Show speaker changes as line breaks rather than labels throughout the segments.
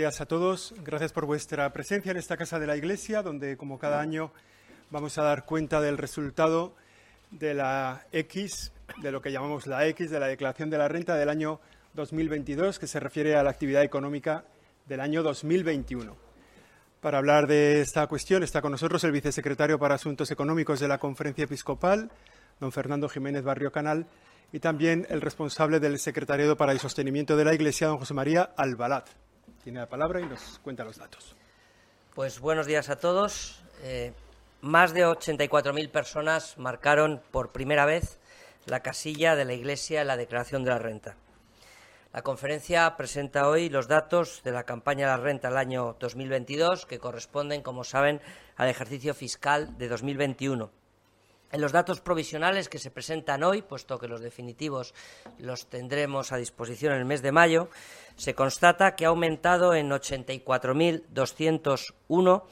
días a todos. Gracias por vuestra presencia en esta Casa de la Iglesia, donde, como cada año, vamos a dar cuenta del resultado de la X, de lo que llamamos la X, de la Declaración de la Renta del año 2022, que se refiere a la actividad económica del año 2021. Para hablar de esta cuestión está con nosotros el vicesecretario para Asuntos Económicos de la Conferencia Episcopal, don Fernando Jiménez Barrio Canal, y también el responsable del Secretariado para el Sostenimiento de la Iglesia, don José María Albalat. Tiene la palabra y nos cuenta los datos.
Pues buenos días a todos. Eh, más de 84.000 personas marcaron por primera vez la casilla de la Iglesia en la declaración de la renta. La conferencia presenta hoy los datos de la campaña de la renta del año 2022, que corresponden, como saben, al ejercicio fiscal de 2021. En los datos provisionales que se presentan hoy, puesto que los definitivos los tendremos a disposición en el mes de mayo, se constata que ha aumentado en 84.201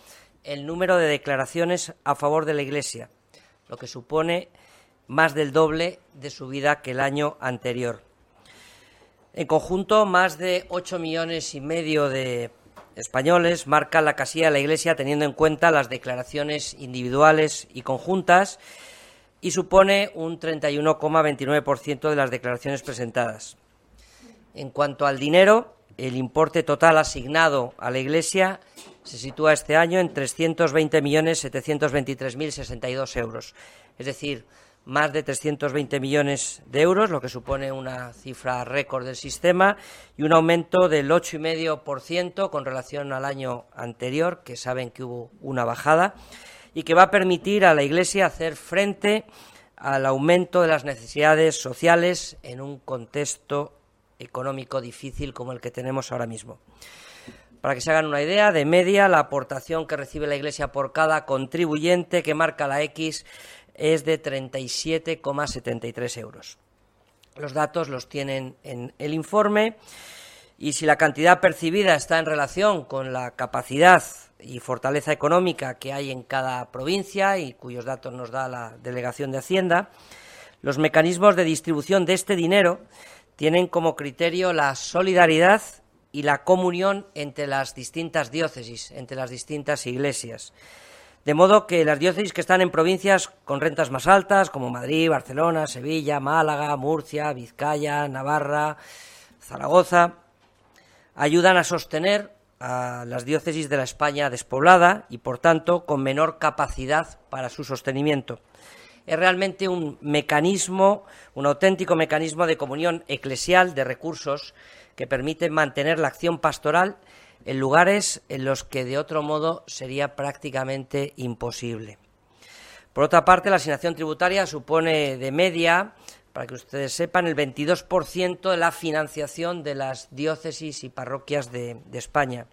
el número de declaraciones a favor de la Iglesia, lo que supone más del doble de subida que el año anterior. En conjunto, más de 8 millones y medio de españoles marcan la casilla de la Iglesia teniendo en cuenta las declaraciones individuales y conjuntas y supone un 31,29% de las declaraciones presentadas. En cuanto al dinero, el importe total asignado a la Iglesia se sitúa este año en 320.723.062 euros, es decir, más de 320 millones de euros, lo que supone una cifra récord del sistema y un aumento del 8,5% con relación al año anterior, que saben que hubo una bajada y que va a permitir a la Iglesia hacer frente al aumento de las necesidades sociales en un contexto económico difícil como el que tenemos ahora mismo. Para que se hagan una idea, de media la aportación que recibe la Iglesia por cada contribuyente que marca la X es de 37,73 euros. Los datos los tienen en el informe y si la cantidad percibida está en relación con la capacidad y fortaleza económica que hay en cada provincia y cuyos datos nos da la Delegación de Hacienda, los mecanismos de distribución de este dinero tienen como criterio la solidaridad y la comunión entre las distintas diócesis, entre las distintas iglesias. De modo que las diócesis que están en provincias con rentas más altas, como Madrid, Barcelona, Sevilla, Málaga, Murcia, Vizcaya, Navarra, Zaragoza, ayudan a sostener a las diócesis de la España despoblada y, por tanto, con menor capacidad para su sostenimiento. Es realmente un mecanismo, un auténtico mecanismo de comunión eclesial de recursos que permite mantener la acción pastoral en lugares en los que de otro modo sería prácticamente imposible. Por otra parte, la asignación tributaria supone de media para que ustedes sepan, el 22% de la financiación de las diócesis y parroquias de, España.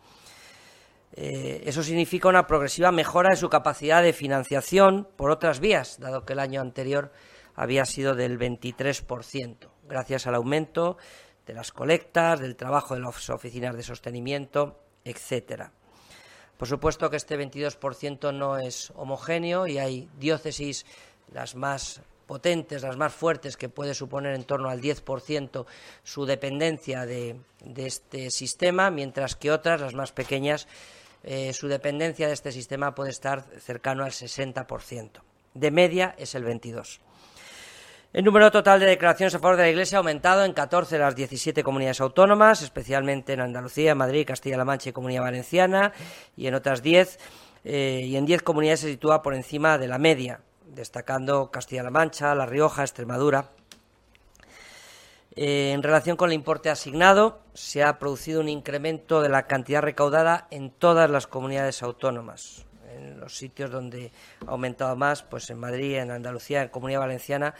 Eh, eso significa una progresiva mejora de su capacidad de financiación por otras vías, dado que el año anterior había sido del 23%, gracias al aumento de las colectas, del trabajo de las oficinas de sostenimiento, etcétera. Por supuesto que este 22% no es homogéneo y hay diócesis, las más potentes, las más fuertes, que puede suponer en torno al 10% su dependencia de, este sistema, mientras que otras, las más pequeñas, eh, su dependencia de este sistema puede estar cercano al 60%. De media es el 22%. El número total de declaraciones a favor de la Iglesia ha aumentado en 14 de las 17 comunidades autónomas, especialmente en Andalucía, Madrid, Castilla-La Mancha y Comunidad Valenciana, y en otras 10, eh, y en 10 comunidades se sitúa por encima de la media destacando Castilla-La Mancha, La Rioja, Extremadura. Eh, en relación con el importe asignado, se ha producido un incremento de la cantidad recaudada en todas las comunidades autónomas. En los sitios donde ha aumentado más, pues en Madrid, en Andalucía, en Comunidad Valenciana,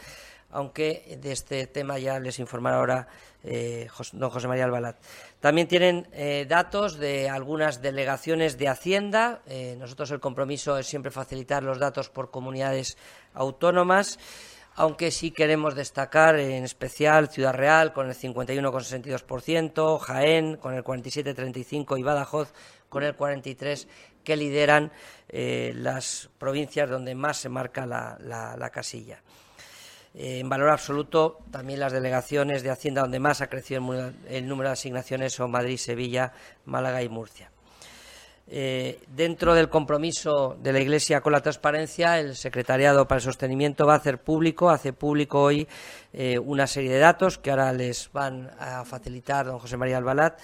aunque de este tema ya les informará ahora eh, don José María Albalat. También tienen eh, datos de algunas delegaciones de Hacienda. Eh, nosotros el compromiso es siempre facilitar los datos por comunidades autónomas, aunque sí queremos destacar en especial Ciudad Real con el 51,62%, Jaén con el 47,35% y Badajoz con el 43% que lideran las provincias donde más se marca la casilla. Eh, en valor absoluto, también las delegaciones de Hacienda donde más ha crecido el número de asignaciones son Madrid, Sevilla, Málaga y Murcia. Eh, dentro del compromiso de la Iglesia con la transparencia, el Secretariado para el Sostenimiento va a hacer público, hace público hoy eh, una serie de datos que ahora les van a facilitar don José María Albalat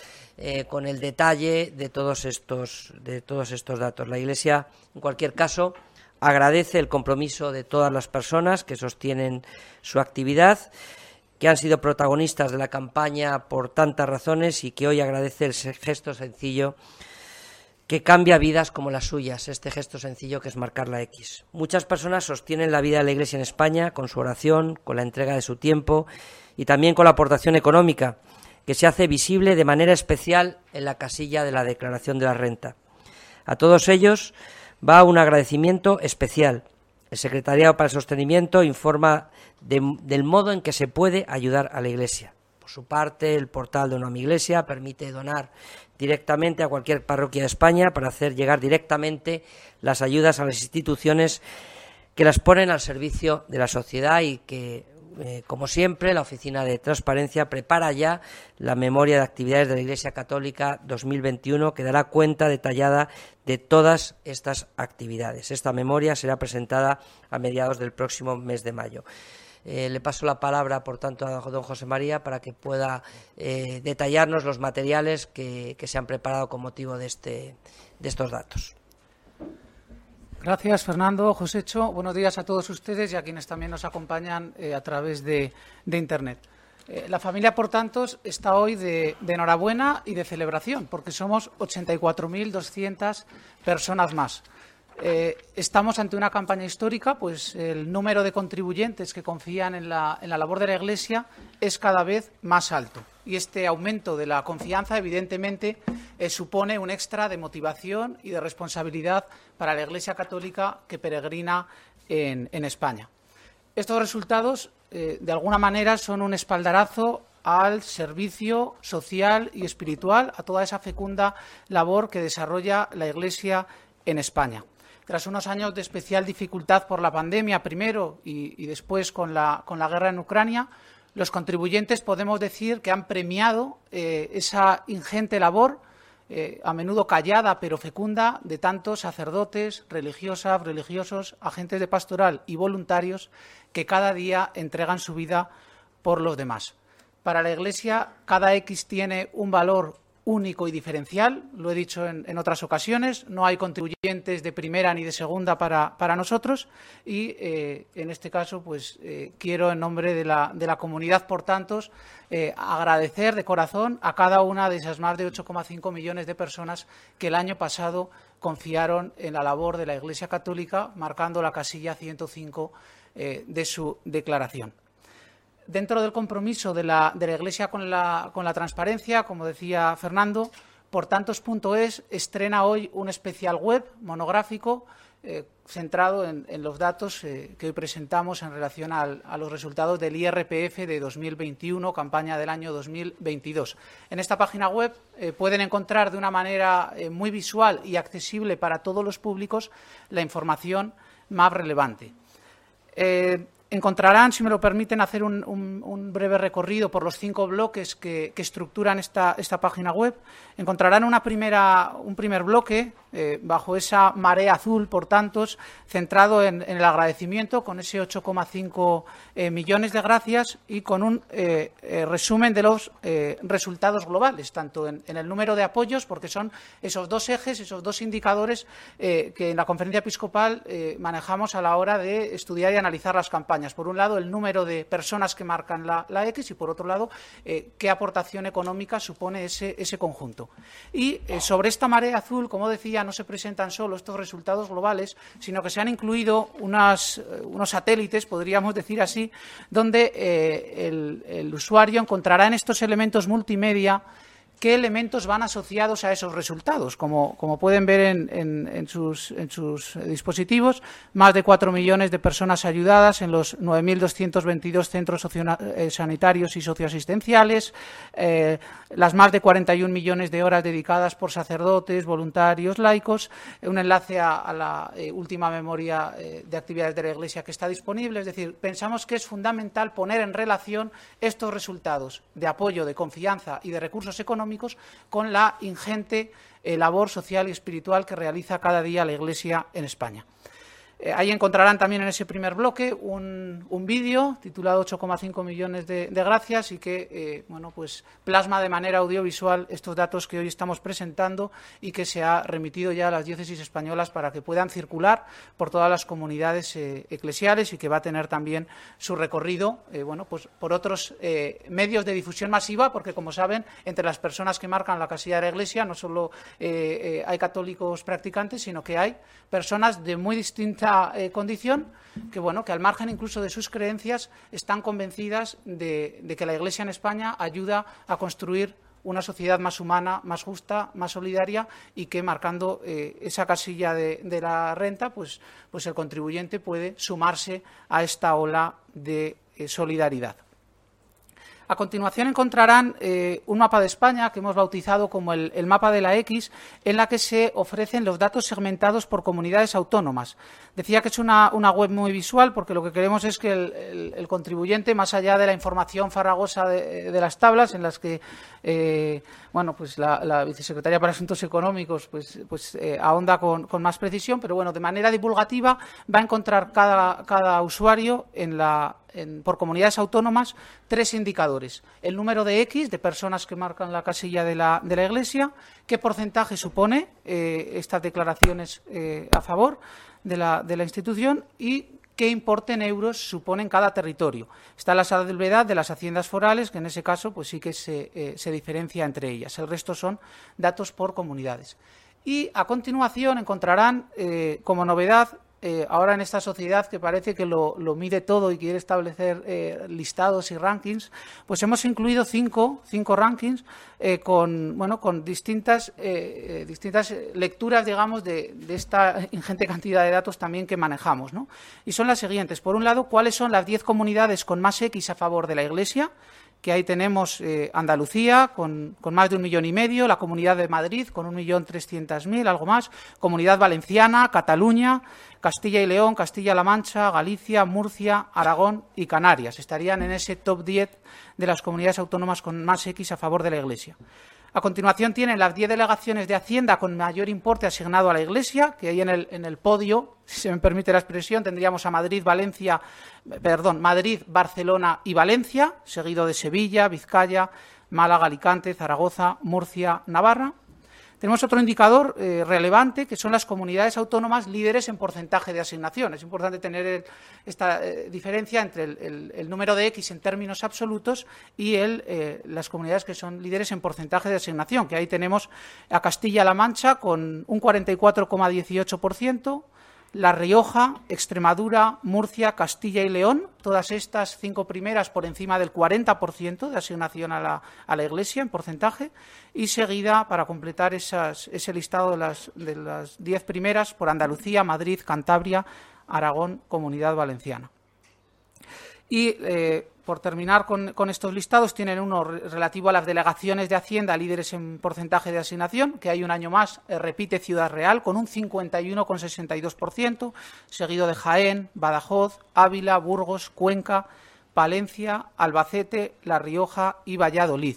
con el detalle de todos estos de todos estos datos. La Iglesia, en cualquier caso, agradece el compromiso de todas las personas que sostienen su actividad que han sido protagonistas de la campaña por tantas razones y que hoy agradece el gesto sencillo que cambia vidas como las suyas, este gesto sencillo que es marcar la X. Muchas personas sostienen la vida de la Iglesia en España con su oración, con la entrega de su tiempo y también con la aportación económica, que se hace visible de manera especial en la casilla de la declaración de la renta. A todos ellos va un agradecimiento especial. El Secretariado para el Sostenimiento informa del modo en que se puede ayudar a la Iglesia. Por su parte, el portal de una Iglesia permite donar directamente a cualquier parroquia de España para hacer llegar directamente las ayudas a las instituciones que las ponen al servicio de la sociedad y que, eh, como siempre, la Oficina de Transparencia prepara ya la memoria de actividades de la Iglesia Católica 2021 que dará cuenta detallada de todas estas actividades. Esta memoria será presentada a mediados del próximo mes de mayo. Eh, le paso la palabra, por tanto, a don José María para que pueda eh, detallarnos los materiales que, se han preparado con motivo de, este, de estos datos.
Gracias, Fernando. Josécho, buenos días a todos ustedes y a quienes también nos acompañan eh, a través de, Internet. la familia por tantos está hoy de, de, enhorabuena y de celebración, porque somos 84.200 personas más. Eh, estamos ante una campaña histórica, pues el número de contribuyentes que confían en la, labor de la Iglesia es cada vez más alto. Y este aumento de la confianza, evidentemente, eh, supone un extra de motivación y de responsabilidad para la Iglesia católica que peregrina en, España. Estos resultados, eh, de alguna manera, son un espaldarazo al servicio social y espiritual, a toda esa fecunda labor que desarrolla la Iglesia en España tras unos años de especial dificultad por la pandemia primero y, después con la, guerra en Ucrania, los contribuyentes podemos decir que han premiado eh, esa ingente labor, eh, a menudo callada pero fecunda, de tantos sacerdotes, religiosas, religiosos, agentes de pastoral y voluntarios que cada día entregan su vida por los demás. Para la Iglesia, cada X tiene un valor único y diferencial, lo he dicho en, otras ocasiones, no hay contribuyentes de primera ni de segunda para, nosotros y eh, en este caso pues eh, quiero en nombre de la, de la comunidad por tantos eh, agradecer de corazón a cada una de esas más de 8,5 millones de personas que el año pasado confiaron en la labor de la Iglesia Católica marcando la casilla 105 de su declaración dentro del compromiso de la, Iglesia con la, con la, transparencia, como decía Fernando, por tantos.es estrena hoy un especial web monográfico eh, centrado en, los datos eh, que hoy presentamos en relación a los resultados del IRPF de 2021, campaña del año 2022. En esta página web eh, pueden encontrar de una manera muy visual y accesible para todos los públicos la información más relevante encontrarán, si me lo permiten, hacer un, breve recorrido por los cinco bloques que, estructuran esta, página web. Encontrarán una primera, un primer bloque eh, bajo esa marea azul, por tantos, centrado en, el agradecimiento, con ese 8,5 eh, millones de gracias y con un eh, resumen de los resultados globales, tanto en, el número de apoyos, porque son esos dos ejes, esos dos indicadores que en la conferencia episcopal manejamos a la hora de estudiar y analizar las campañas. Por un lado, el número de personas que marcan la, X y, por otro lado, eh, qué aportación económica supone ese, conjunto. Y eh, sobre esta marea azul, como decía, no se presentan solo estos resultados globales, sino que se han incluido eh, unos satélites, podríamos decir así, donde el, usuario encontrará en estos elementos multimedia qué elementos van asociados a esos resultados. Como, pueden ver en, sus, dispositivos, más de 4 millones de personas ayudadas en los 9.222 centros eh, sanitarios y socioasistenciales, eh, las más de 41 millones de horas dedicadas por sacerdotes, voluntarios, laicos, un enlace a, la eh, última memoria de actividades de la Iglesia que está disponible. Es decir, pensamos que es fundamental poner en relación estos resultados de apoyo, de confianza y de recursos económicos con la ingente eh, labor social y espiritual que realiza cada día la Iglesia en España. Eh, ahí encontrarán también en ese primer bloque un, vídeo titulado 8,5 millones de, gracias y que eh, bueno, pues plasma de manera audiovisual estos datos que hoy estamos presentando y que se ha remitido ya a las diócesis españolas para que puedan circular por todas las comunidades eh, eclesiales y que va a tener también su recorrido bueno, pues por otros medios de difusión masiva, porque como saben, entre las personas que marcan la casilla de la Iglesia no solo hay católicos practicantes, sino que hay personas de muy distinta eh, condición que, bueno, que al margen incluso de sus creencias están convencidas de, que la Iglesia en España ayuda a construir una sociedad más humana, más justa, más solidaria y que marcando eh, esa casilla de, la renta, pues, pues el contribuyente puede sumarse a esta ola de eh, solidaridad. A continuación encontrarán un mapa de España que hemos bautizado como el, mapa de la X, en la que se ofrecen los datos segmentados por comunidades autónomas. Decía que es una, web muy visual porque lo que queremos es que el, contribuyente, más allá de la información farragosa de, las tablas en las que eh, bueno, pues la, vicesecretaria para Asuntos Económicos pues, pues eh, ahonda con, más precisión, pero bueno, de manera divulgativa va a encontrar cada, usuario en la, por comunidades autónomas tres indicadores. El número de X, de personas que marcan la casilla de la, Iglesia, qué porcentaje supone eh, estas declaraciones a favor de la, de la institución y qué importe en euros suponen cada territorio. Está la salvedad de las haciendas forales, que en ese caso pues sí que se, eh, se diferencia entre ellas. El resto son datos por comunidades. Y a continuación encontrarán como novedad eh, ahora en esta sociedad que parece que lo, mide todo y quiere establecer eh, listados y rankings, pues hemos incluido cinco, cinco rankings eh, con, bueno, con distintas, distintas lecturas, digamos, de, de, esta ingente cantidad de datos también que manejamos. ¿no? Y son las siguientes. Por un lado, ¿cuáles son las diez comunidades con más X a favor de la Iglesia? Que ahí tenemos eh, Andalucía con, más de un millón y medio, la Comunidad de Madrid con un millón trescientos mil, algo más, Comunidad Valenciana, Cataluña, Castilla y León, Castilla-La Mancha, Galicia, Murcia, Aragón y Canarias. Estarían en ese top 10 de las comunidades autónomas con más X a favor de la Iglesia. A continuación tienen las diez delegaciones de Hacienda con mayor importe asignado a la Iglesia, que ahí en el, en el podio, si se me permite la expresión, tendríamos a Madrid, Valencia, perdón, Madrid, Barcelona y Valencia, seguido de Sevilla, Vizcaya, Málaga, Alicante, Zaragoza, Murcia, Navarra. Tenemos otro indicador eh, relevante, que son las comunidades autónomas líderes en porcentaje de asignación. Es importante tener esta eh, diferencia entre el, número de X en términos absolutos y eh, las comunidades que son líderes en porcentaje de asignación, que ahí tenemos a Castilla-La Mancha con un 44,18%, la Rioja, Extremadura, Murcia, Castilla y León, todas estas cinco primeras por encima del 40% de asignación a la, Iglesia en porcentaje, y seguida, para completar ese listado de las diez primeras, por Andalucía, Madrid, Cantabria, Aragón, Comunidad Valenciana. Y eh, por terminar con, estos listados, tienen uno relativo a las delegaciones de Hacienda, líderes en porcentaje de asignación, que hay un año más, eh, repite Ciudad Real, con un 51,62%, seguido de Jaén, Badajoz, Ávila, Burgos, Cuenca, Palencia, Albacete, La Rioja y Valladolid.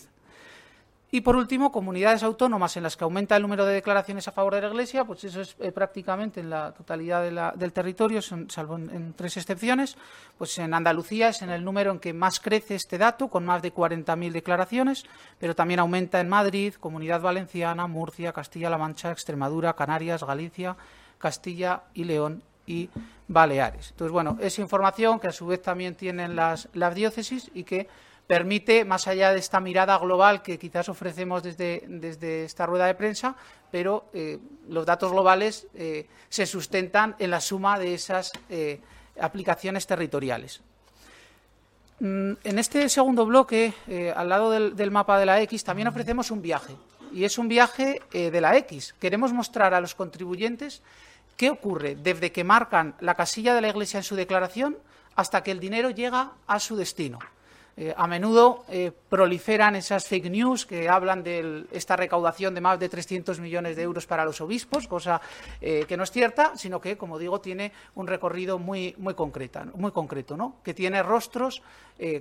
Y por último, comunidades autónomas en las que aumenta el número de declaraciones a favor de la Iglesia, pues eso es eh, prácticamente en la totalidad del territorio, salvo en, tres excepciones. Pues en Andalucía es en el número en que más crece este dato, con más de 40.000 declaraciones, pero también aumenta en Madrid, Comunidad Valenciana, Murcia, Castilla-La Mancha, Extremadura, Canarias, Galicia, Castilla y León y Baleares. Entonces, bueno, es información que a su vez también tienen las, las diócesis y que permite, más allá de esta mirada global que quizás ofrecemos desde, esta rueda de prensa, pero eh, los datos globales eh, se sustentan en la suma de esas eh, aplicaciones territoriales. mm, en este segundo bloque, al lado del, mapa de la X, también ofrecemos un viaje. Y es un viaje de la X. Queremos mostrar a los contribuyentes qué ocurre desde que marcan la casilla de la Iglesia en su declaración hasta que el dinero llega a su destino. Eh, a menudo eh, proliferan esas fake news que hablan de esta recaudación de más de 300 millones de euros para los obispos, cosa eh, que no es cierta, sino que, como digo, tiene un recorrido muy, muy, concreta, muy concreto, ¿no? que tiene rostros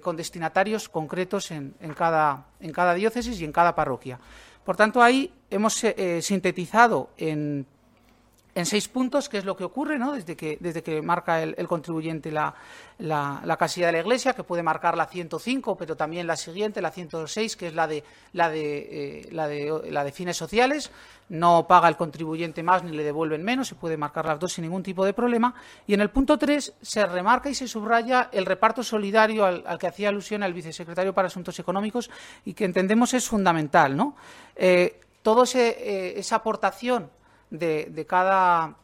con destinatarios concretos en, cada, en cada diócesis y en cada parroquia. Por tanto, ahí hemos sintetizado en en seis puntos, qué es lo que ocurre ¿no? desde, que, desde que marca el, contribuyente la, la, casilla de la Iglesia, que puede marcar la 105, pero también la siguiente, la 106, que es la de, la de, eh, la de, la de fines sociales. No paga el contribuyente más ni le devuelven menos, se puede marcar las dos sin ningún tipo de problema. Y en el punto 3 se remarca y se subraya el reparto solidario al, que hacía alusión el vicesecretario para Asuntos Económicos y que entendemos es fundamental. ¿no? Eh, toda eh, esa aportación de, cada,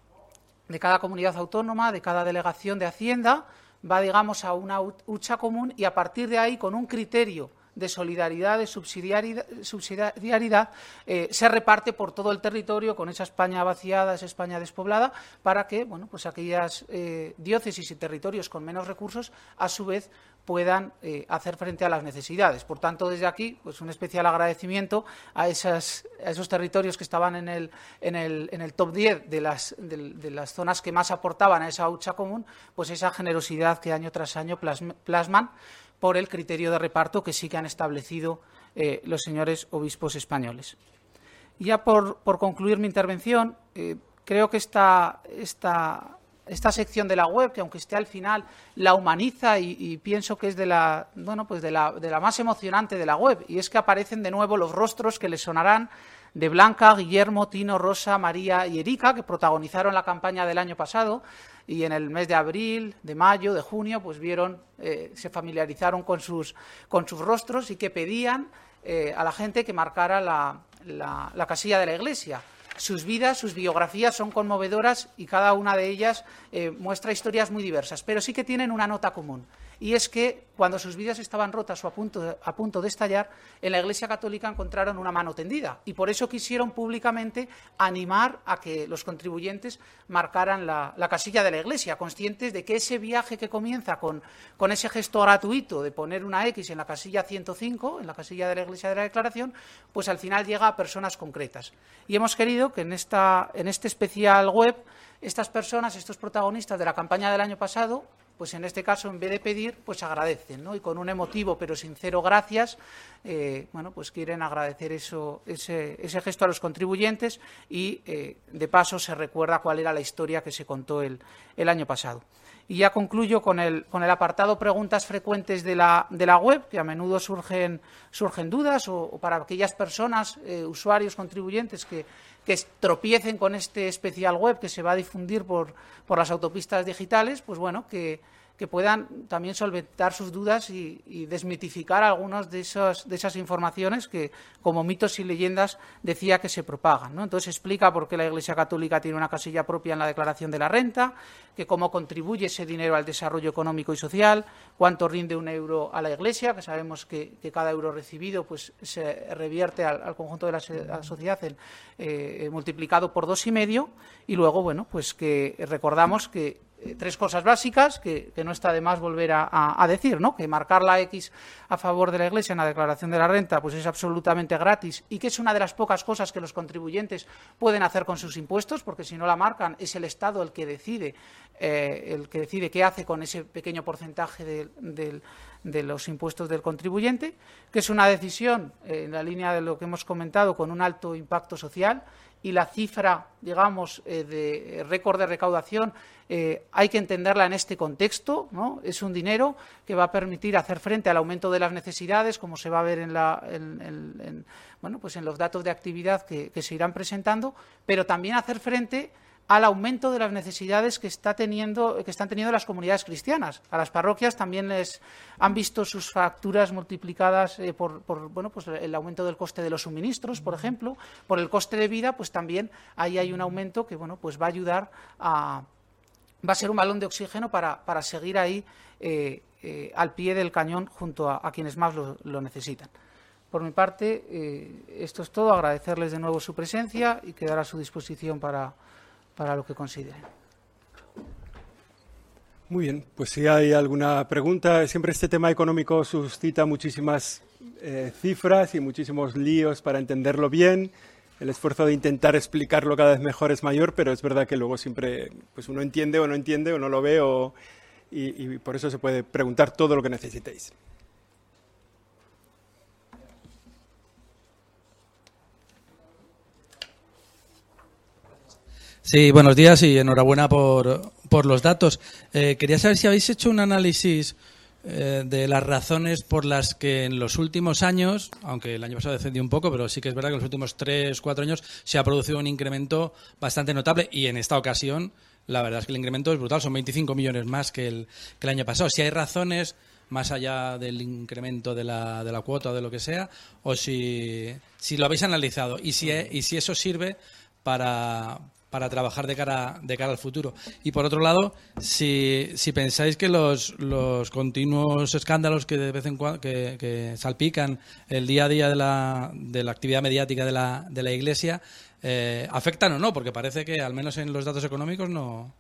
de cada comunidad autónoma, de cada delegación de Hacienda, va, digamos, a una hucha común y a partir de ahí, con un criterio de solidaridad, de subsidiariedad, eh, se reparte por todo el territorio con esa España vaciada, esa España despoblada, para que bueno, pues aquellas eh, diócesis y territorios con menos recursos, a su vez, puedan eh, hacer frente a las necesidades. Por tanto, desde aquí, pues un especial agradecimiento a, esos territorios que estaban en el top 10 de las, de, las, zonas que más aportaban a esa hucha común, pues esa generosidad que año tras año plasman por el criterio de reparto que sí que han establecido eh, los señores obispos españoles. Y ya por, concluir mi intervención, eh, creo que esta, esta esta sección de la web, que aunque esté al final, la humaniza y, pienso que es de la, bueno, pues de la, de la, más emocionante de la web. Y es que aparecen de nuevo los rostros que les sonarán de Blanca, Guillermo, Tino, Rosa, María y Erika, que protagonizaron la campaña del año pasado y en el mes de abril, de mayo, de junio, pues vieron, eh, se familiarizaron con sus, con sus rostros y que pedían eh, a la gente que marcara la, la casilla de la iglesia. Sus vidas, sus biografías son conmovedoras y cada una de ellas eh, muestra historias muy diversas, pero sí que tienen una nota común y es que cuando sus vidas estaban rotas o a punto, de, estallar, en la Iglesia Católica encontraron una mano tendida y por eso quisieron públicamente animar a que los contribuyentes marcaran la, casilla de la Iglesia, conscientes de que ese viaje que comienza con, con, ese gesto gratuito de poner una X en la casilla 105, en la casilla de la Iglesia de la Declaración, pues al final llega a personas concretas. Y hemos querido que en, esta, en este especial web estas personas, estos protagonistas de la campaña del año pasado, pues en este caso, en vez de pedir, pues agradecen, ¿no? Y con un emotivo pero sincero gracias, eh, bueno, pues quieren agradecer eso, ese, gesto a los contribuyentes y, eh, de paso, se recuerda cuál era la historia que se contó el, año pasado. Y ya concluyo con el, con el apartado preguntas frecuentes de la, web, que a menudo surgen, surgen dudas, o, para aquellas personas, eh, usuarios, contribuyentes que que tropiecen con este especial web que se va a difundir por, por las autopistas digitales, pues bueno, que, que puedan también solventar sus dudas y, desmitificar algunas de, esas, de esas informaciones que, como mitos y leyendas, decía que se propagan. ¿no? Entonces explica por qué la Iglesia Católica tiene una casilla propia en la declaración de la renta, que cómo contribuye ese dinero al desarrollo económico y social, cuánto rinde un euro a la Iglesia, que sabemos que, cada euro recibido pues, se revierte al, conjunto de la, sociedad eh, multiplicado por dos y medio, y luego, bueno, pues que recordamos que eh, tres cosas básicas que, no está de más volver a, decir, ¿no? Que marcar la X a favor de la Iglesia en la declaración de la renta pues es absolutamente gratis y que es una de las pocas cosas que los contribuyentes pueden hacer con sus impuestos, porque si no la marcan es el Estado el que decide, eh, el que decide qué hace con ese pequeño porcentaje de, los impuestos del contribuyente, que es una decisión eh, en la línea de lo que hemos comentado con un alto impacto social y la cifra, digamos, eh, de récord de recaudación eh, hay que entenderla en este contexto. ¿no? Es un dinero que va a permitir hacer frente al aumento de las necesidades, como se va a ver en, la, bueno, pues en los datos de actividad que se irán presentando, pero también hacer frente al aumento de las necesidades que, está teniendo, que están teniendo las comunidades cristianas. A las parroquias también les han visto sus facturas multiplicadas eh, por, bueno, pues el aumento del coste de los suministros, por ejemplo, por el coste de vida, pues también ahí hay un aumento que bueno, pues va a ayudar a va a ser un balón de oxígeno para, seguir ahí eh, eh, al pie del cañón junto a, quienes más lo, necesitan. Por mi parte, eh, esto es todo. Agradecerles de nuevo su presencia y quedar a su disposición para, para lo que consideren.
Muy bien, pues si hay alguna pregunta, siempre este tema económico suscita muchísimas eh, cifras y muchísimos líos para entenderlo bien. El esfuerzo de intentar explicarlo cada vez mejor es mayor, pero es verdad que luego siempre pues uno entiende o no entiende o no lo ve y, y por eso se puede preguntar todo lo que necesitéis.
Sí, buenos días y enhorabuena por, por los datos. Eh, quería saber si habéis hecho un análisis eh, de las razones por las que en los últimos años, aunque el año pasado descendió un poco, pero sí que es verdad que en los últimos tres, cuatro años se ha producido un incremento bastante notable y en esta ocasión la verdad es que el incremento es brutal, son 25 millones más que el, que el año pasado. Si hay razones más allá del incremento de la, de la cuota o de lo que sea, o si, si lo habéis analizado y si, y si eso sirve para, para trabajar de cara, de cara al futuro. Y por otro lado, si, pensáis que los, continuos escándalos que de vez en cuando que, salpican el día a día de la, de la actividad mediática de la, de la Iglesia eh, afectan o no, porque parece que al menos en los datos económicos no,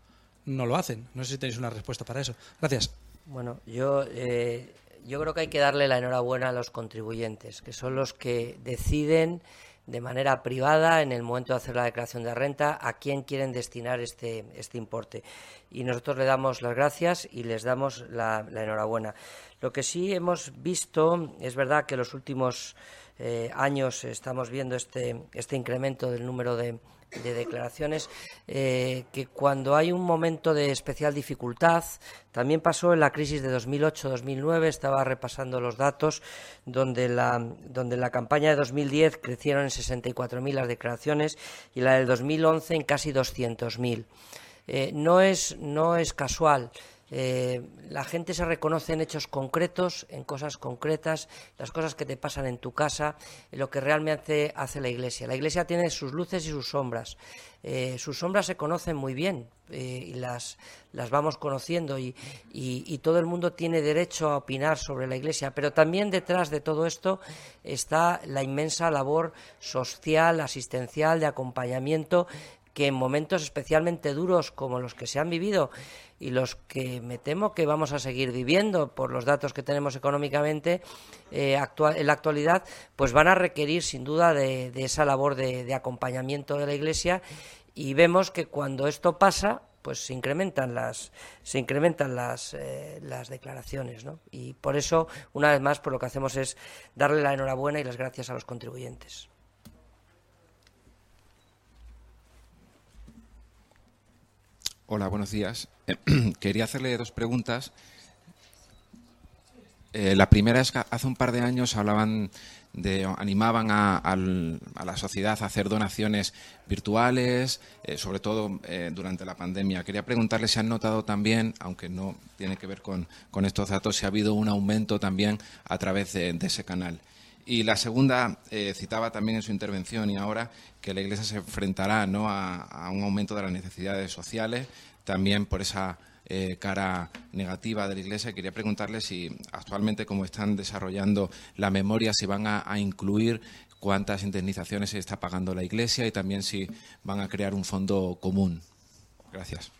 no lo hacen. No sé si tenéis una respuesta para eso. Gracias.
Bueno, yo eh, yo creo que hay que darle la enhorabuena a los contribuyentes, que son los que deciden de manera privada en el momento de hacer la declaración de renta a quién quieren destinar este, este importe. Y nosotros le damos las gracias y les damos la, enhorabuena. Lo que sí hemos visto, es verdad que en los últimos eh, años estamos viendo este, este incremento del número de, de declaraciones, eh, que cuando hay un momento de especial dificultad, también pasó en la crisis de 2008-2009, estaba repasando los datos, donde la, donde la campaña de 2010 crecieron en 64.000 las declaraciones y la del 2011 en casi 200.000. Eh, no, es, no es casual. Eh, la gente se reconoce en hechos concretos, en cosas concretas, las cosas que te pasan en tu casa, lo que realmente hace la Iglesia. La Iglesia tiene sus luces y sus sombras. Eh, sus sombras se conocen muy bien eh, y las, las, vamos conociendo y, y, todo el mundo tiene derecho a opinar sobre la Iglesia, pero también detrás de todo esto está la inmensa labor social, asistencial, de acompañamiento que en momentos especialmente duros como los que se han vivido y los que me temo que vamos a seguir viviendo por los datos que tenemos económicamente eh, en la actualidad, pues van a requerir sin duda de, esa labor de, acompañamiento de la Iglesia y vemos que cuando esto pasa, pues se incrementan las se incrementan las, eh, las declaraciones, ¿no? Y por eso, una vez más, pues lo que hacemos es darle la enhorabuena y las gracias a los contribuyentes.
Hola, buenos días. Quería hacerle dos preguntas. Eh, la primera es que hace un par de años hablaban de, animaban a, la sociedad a hacer donaciones virtuales, eh, sobre todo eh, durante la pandemia. Quería preguntarle si han notado también, aunque no tiene que ver con, estos datos, si ha habido un aumento también a través de, ese canal. Y la segunda, citaba también en su intervención y ahora que la Iglesia se enfrentará a, un aumento de las necesidades sociales, también por esa eh, cara negativa de la Iglesia. Quería preguntarle si actualmente, como están desarrollando la memoria, si van a, incluir cuántas indemnizaciones se está pagando la Iglesia y también si van a crear un fondo común. Gracias.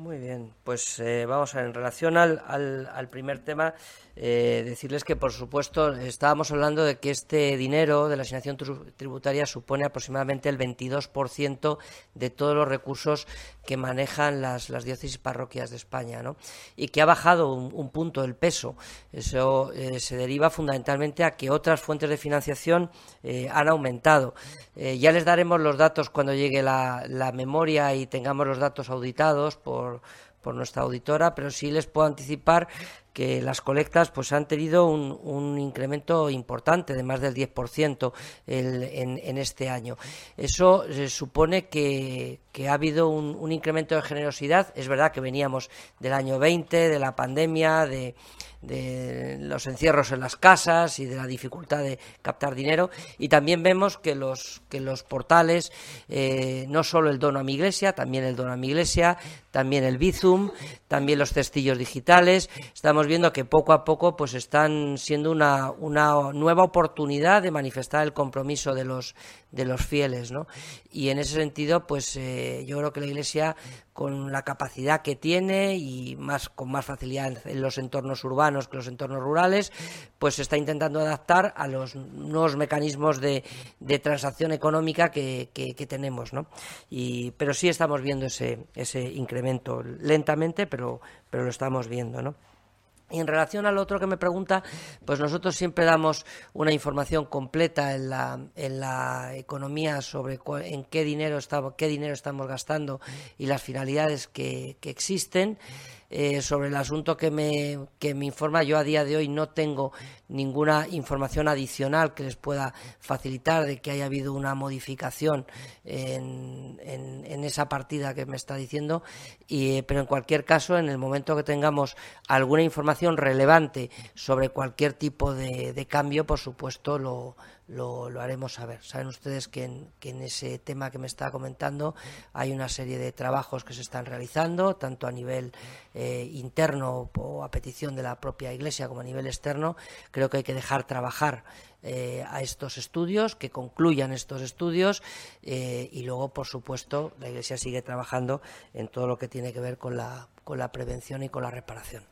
Muy bien, pues eh, vamos a ver, en relación al, primer tema, eh, decirles que, por supuesto, estábamos hablando de que este dinero de la asignación tributaria supone aproximadamente el 22% de todos los recursos que manejan las, diócesis parroquias de España, ¿no? Y que ha bajado un, punto el peso. Eso eh, se deriva fundamentalmente a que otras fuentes de financiación eh, han aumentado. ya les daremos los datos cuando llegue la, la memoria y tengamos los datos auditados por por nuestra auditora, pero sí les puedo anticipar que las colectas pues han tenido un, incremento importante de más del 10% en, en, este año. Eso eh, supone que, ha habido un, un, incremento de generosidad. Es verdad que veníamos del año 20, de la pandemia, de, de los encierros en las casas y de la dificultad de captar dinero. Y también vemos que los, que los portales, eh, no solo el dono a mi iglesia, también el dono a mi iglesia, también el Bizum, también los cestillos digitales. Estamos viendo que poco a poco pues están siendo una, una nueva oportunidad de manifestar el compromiso de los, de los fieles, ¿no? Y en ese sentido, pues eh, yo creo que la Iglesia con la capacidad que tiene y más con más facilidad en los entornos urbanos que los entornos rurales, pues se está intentando adaptar a los nuevos mecanismos de, de transacción económica que, que, tenemos, ¿no? Y, pero sí estamos viendo ese, ese incremento lentamente, pero, pero lo estamos viendo, ¿no? Y en relación al otro que me pregunta, pues nosotros siempre damos una información completa en la, en la economía sobre en qué dinero, qué dinero estamos gastando y las finalidades que existen. Eh, sobre el asunto que me, que me informa, yo a día de hoy no tengo ninguna información adicional que les pueda facilitar de que haya habido una modificación en, en, esa partida que me está diciendo, y, pero en cualquier caso, en el momento que tengamos alguna información relevante sobre cualquier tipo de, de cambio, por supuesto lo, lo, haremos saber. Saben ustedes que en, ese tema que me está comentando hay una serie de trabajos que se están realizando, tanto a nivel eh, interno o a petición de la propia Iglesia como a nivel externo. Creo que hay que dejar trabajar eh, a estos estudios, que concluyan estos estudios eh, y luego, por supuesto, la Iglesia sigue trabajando en todo lo que tiene que ver con la, con la prevención y con la reparación.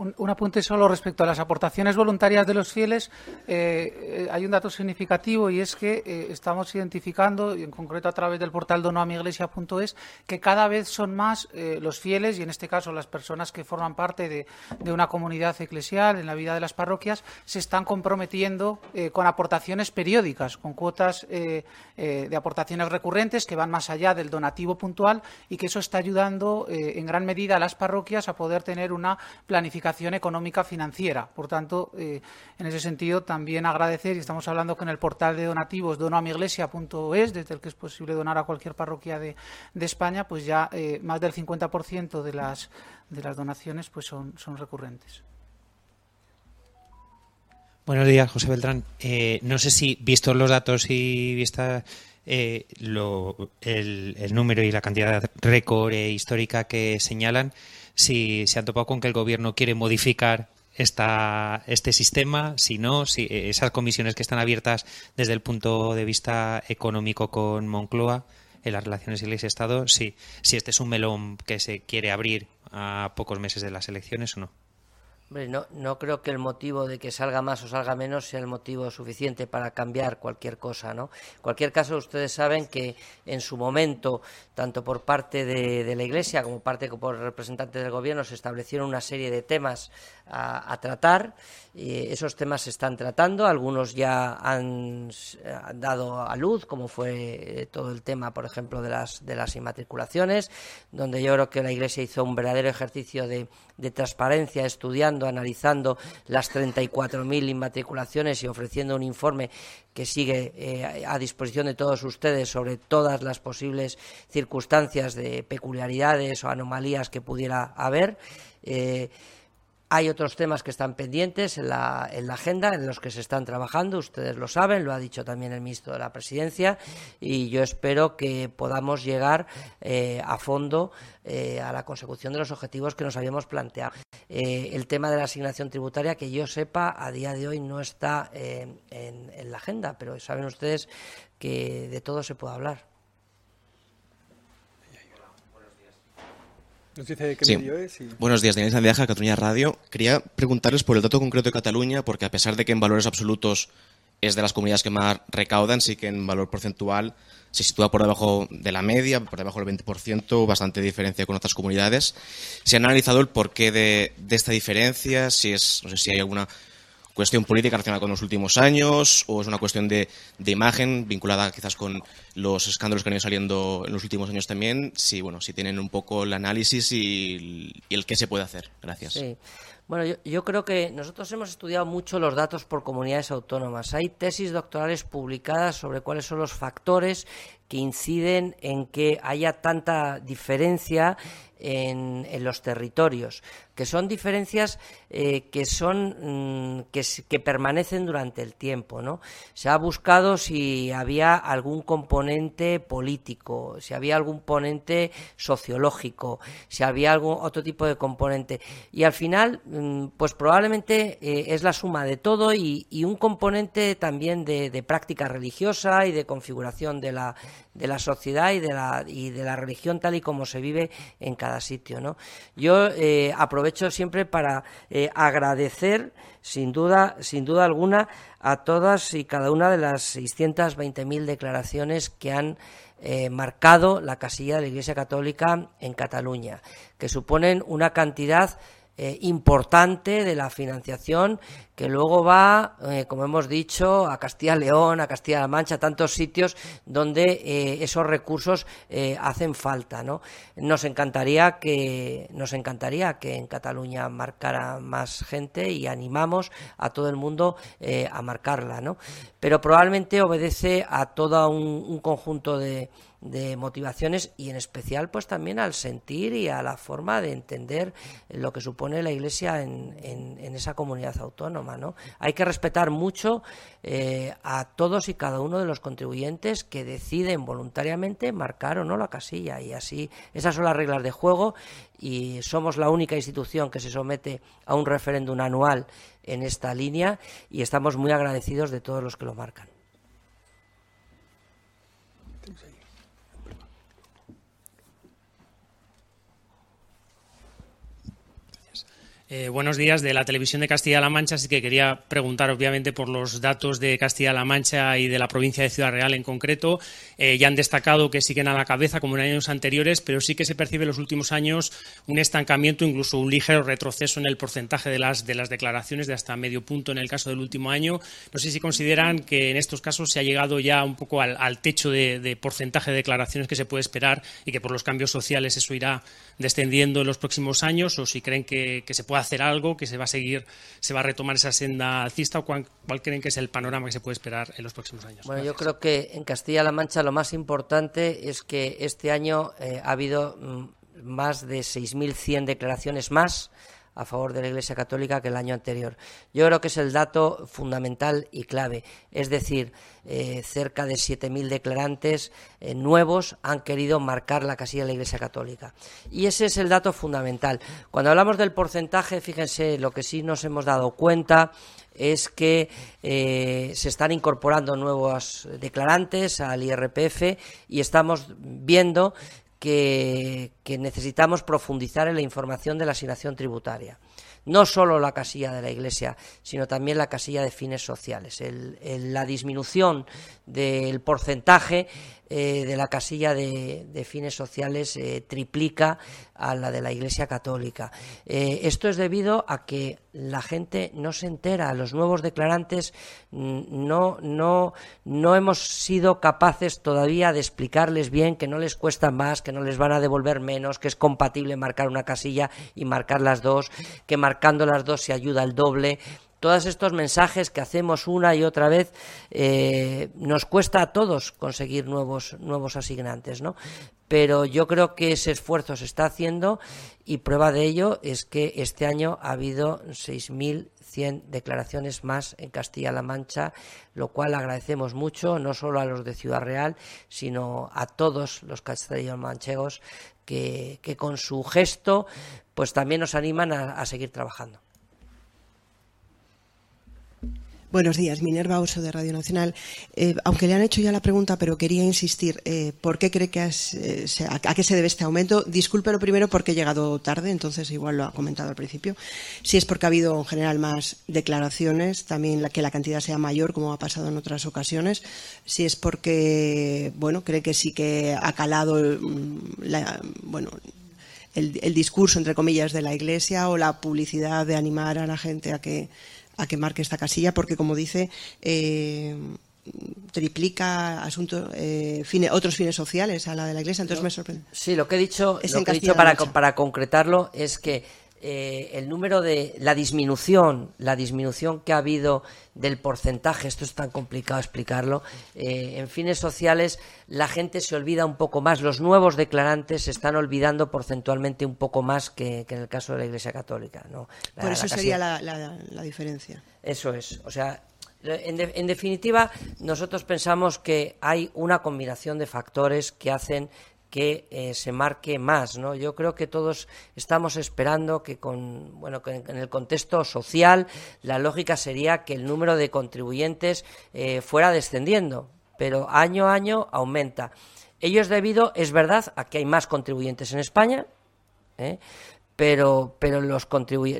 Un, apunte solo respecto a las aportaciones voluntarias de los fieles. Eh, eh, hay un dato significativo y es que eh, estamos identificando, y en concreto a través del portal donoamiglesia.es, que cada vez son más los fieles, y en este caso las personas que forman parte de, de, una comunidad eclesial en la vida de las parroquias, se están comprometiendo con aportaciones periódicas, con cuotas de aportaciones recurrentes que van más allá del donativo puntual y que eso está ayudando en gran medida a las parroquias a poder tener una planificación económica financiera. Por tanto, eh, en ese sentido, también agradecer, y estamos hablando con el portal de donativos donoamiglesia.es, desde el que es posible donar a cualquier parroquia de, España, pues ya eh, más del 50% de las, de las donaciones pues son, son recurrentes.
Buenos días, José Beltrán. Eh, no sé si, vistos los datos y vista el, el, número y la cantidad récord histórica que señalan, si se han topado con que el gobierno quiere modificar esta, este sistema, si no, si esas comisiones que están abiertas desde el punto de vista económico con Moncloa en las relaciones Iglesia-Estado, si, si este es un melón que se quiere abrir a pocos meses de las elecciones o no
no, no creo que el motivo de que salga más o salga menos sea el motivo suficiente para cambiar cualquier cosa, ¿no? En cualquier caso, ustedes saben que en su momento, tanto por parte de, la Iglesia como parte por representantes del Gobierno, se establecieron una serie de temas a, tratar. Esos temas se están tratando, algunos ya han, dado a luz, como fue eh, todo el tema, por ejemplo, de las, de las inmatriculaciones, donde yo creo que la Iglesia hizo un verdadero ejercicio de, de transparencia estudiando analizando las 34.000 inmatriculaciones y ofreciendo un informe que sigue eh, a disposición de todos ustedes sobre todas las posibles circunstancias de peculiaridades o anomalías que pudiera haber. Eh, hay otros temas que están pendientes en la, en la, agenda, en los que se están trabajando, ustedes lo saben, lo ha dicho también el ministro de la Presidencia, y yo espero que podamos llegar eh, a fondo eh, a la consecución de los objetivos que nos habíamos planteado. Eh, el tema de la asignación tributaria, que yo sepa, a día de hoy no está en, en la agenda, pero saben ustedes que de todo se puede hablar.
Buenos días, Daniel Sandiaja, Cataluña Radio. Quería preguntarles por el dato concreto de Cataluña, porque a pesar de que en valores absolutos es de las comunidades que más recaudan, sí que en valor porcentual se sitúa por debajo de la media, por debajo del 20%, bastante diferencia con otras comunidades. ¿Se ha analizado el porqué de, de esta diferencia? Si es, no sé si hay alguna cuestión política relacionada con los últimos años o es una cuestión de, imagen vinculada quizás con los escándalos que han ido saliendo en los últimos años también? Si, bueno, si tienen un poco el análisis y, el qué se puede hacer. Gracias.
Bueno, yo, creo que nosotros hemos estudiado mucho los datos por comunidades autónomas. Hay tesis doctorales publicadas sobre cuáles son los factores que inciden en que haya tanta diferencia en, los territorios, que son diferencias eh, que son mm, que, permanecen durante el tiempo, ¿no? Se ha buscado si había algún componente político, si había algún componente sociológico, si había algún otro tipo de componente y al final, mm, pues probablemente eh, es la suma de todo y, un componente también de, práctica religiosa y de configuración de la de la sociedad y de la, y de la religión tal y como se vive en cada sitio. ¿no? Yo eh, aprovecho siempre para eh, agradecer, sin duda, sin duda alguna, a todas y cada una de las 620.000 declaraciones que han eh, marcado la casilla de la Iglesia Católica en Cataluña, que suponen una cantidad eh, importante de la financiación que luego va, eh, como hemos dicho, a Castilla-León, a Castilla-La Mancha, tantos sitios donde eh, esos recursos hacen falta, ¿no? Nos encantaría que nos encantaría que en Cataluña marcara más gente y animamos a todo el mundo a marcarla, ¿no? Pero probablemente obedece a todo un conjunto de de motivaciones y en especial pues también al sentir y a la forma de entender lo que supone la Iglesia en, en, esa comunidad autónoma. ¿no? Hay que respetar mucho eh, a todos y cada uno de los contribuyentes que deciden voluntariamente marcar o no la casilla y así esas son las reglas de juego y somos la única institución que se somete a un referéndum anual en esta línea y estamos muy agradecidos de todos los que lo marcan.
Eh, buenos días de la televisión de Castilla-La Mancha, así que quería preguntar obviamente por los datos de Castilla-La Mancha y de la provincia de Ciudad Real en concreto. Eh, ya han destacado que siguen a la cabeza como en años anteriores, pero sí que se percibe en los últimos años un estancamiento, incluso un ligero retroceso en el porcentaje de las, de las declaraciones, de hasta medio punto en el caso del último año. No sé si consideran que en estos casos se ha llegado ya un poco al, techo de, porcentaje de declaraciones que se puede esperar y que por los cambios sociales eso irá descendiendo en los próximos años o si creen que, que se puede hacer algo, que se va a seguir, se va a retomar esa senda alcista o cuál, creen que es el panorama que se puede esperar en los próximos años?
Bueno, yo creo que en Castilla-La Mancha lo más importante es que este año eh, ha habido mm, más de 6.100 declaraciones más a favor de la Iglesia Católica que el año anterior. Yo creo que es el dato fundamental y clave. Es decir, eh, cerca de 7.000 declarantes eh, nuevos han querido marcar la casilla de la Iglesia Católica. Y ese es el dato fundamental. Cuando hablamos del porcentaje, fíjense, lo que sí nos hemos dado cuenta es que eh, se están incorporando nuevos declarantes al IRPF y estamos viendo que, necesitamos profundizar en la información de la asignación tributaria no solo la casilla de la Iglesia, sino también la casilla de fines sociales. la disminución del porcentaje eh, de la casilla de, fines sociales eh, triplica a la de la Iglesia Católica. Eh, esto es debido a que la gente no se entera, los nuevos declarantes mm, no, no, no hemos sido capaces todavía de explicarles bien que no les cuesta más, que no les van a devolver menos, que es compatible marcar una casilla y marcar las dos, que marcando las dos se ayuda el doble todos estos mensajes que hacemos una y otra vez eh, nos cuesta a todos conseguir nuevos nuevos asignantes, ¿no? Pero yo creo que ese esfuerzo se está haciendo y prueba de ello es que este año ha habido 6.100 declaraciones más en Castilla-La Mancha, lo cual agradecemos mucho, no solo a los de Ciudad Real, sino a todos los castellanos manchegos que, con su gesto pues también nos animan a seguir trabajando.
Buenos días, Minerva Oso de Radio Nacional. Eh, aunque le han hecho ya la pregunta, pero quería insistir, eh, ¿por qué cree que eh, a, qué se debe este aumento? Disculpe lo primero porque he llegado tarde, entonces igual lo ha comentado al principio. Si es porque ha habido en general más declaraciones, también que la cantidad sea mayor, como ha pasado en otras ocasiones. Si es porque, bueno, cree que sí que ha calado mm, bueno, el, el discurso, entre comillas, de la Iglesia o la publicidad de animar a la gente a que a que marque esta casilla porque, como dice, eh, triplica asuntos, eh, otros fines sociales a la de la Iglesia. Entonces me sorprende.
Sí, lo que he dicho, lo que he dicho para, para concretarlo es que eh, el número de la disminución, la disminución que ha habido del porcentaje, esto es tan complicado explicarlo, eh, en fines sociales la gente se olvida un poco más, los nuevos declarantes se están olvidando porcentualmente un poco más que, en el caso de la Iglesia Católica. ¿no?
Por eso sería la, diferencia.
Eso es, o sea, en, definitiva, nosotros pensamos que hay una combinación de factores que hacen que eh, se marque más, ¿no? Yo creo que todos estamos esperando que con bueno que en el contexto social la lógica sería que el número de contribuyentes eh, fuera descendiendo, pero año a año aumenta. Ello es debido, es verdad, a que hay más contribuyentes en España, ¿eh? Pero, pero los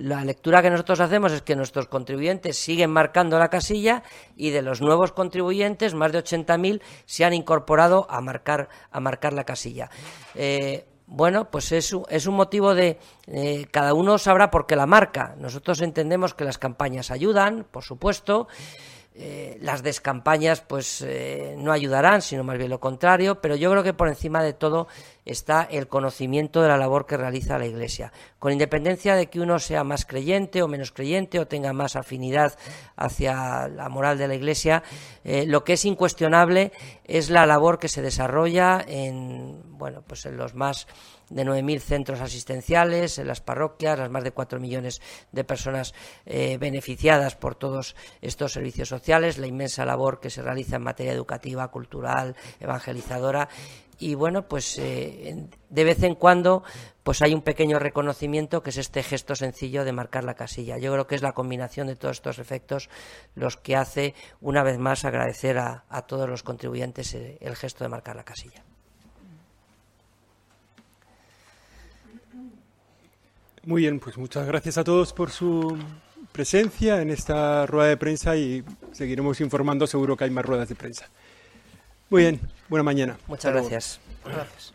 la lectura que nosotros hacemos es que nuestros contribuyentes siguen marcando la casilla y de los nuevos contribuyentes, más de 80.000 se han incorporado a marcar, a marcar la casilla. Eh, bueno, pues es, es un motivo de eh, cada uno sabrá por qué la marca. Nosotros entendemos que las campañas ayudan, por supuesto. Eh, las descampañas pues eh, no ayudarán, sino más bien lo contrario, pero yo creo que por encima de todo está el conocimiento de la labor que realiza la Iglesia, con independencia de que uno sea más creyente o menos creyente o tenga más afinidad hacia la moral de la Iglesia, eh, lo que es incuestionable es la labor que se desarrolla en bueno pues en los más de 9.000 centros asistenciales en las parroquias, las más de 4 millones de personas eh, beneficiadas por todos estos servicios sociales, la inmensa labor que se realiza en materia educativa, cultural, evangelizadora y bueno, pues eh, de vez en cuando pues hay un pequeño reconocimiento que es este gesto sencillo de marcar la casilla. Yo creo que es la combinación de todos estos efectos los que hace una vez más agradecer a, a todos los contribuyentes eh, el gesto de marcar la casilla.
Muy bien, pues muchas gracias a todos por su presencia en esta rueda de prensa y seguiremos informando, seguro que hay más ruedas de prensa. Muy bien, buena mañana.
Muchas gracias. gracias.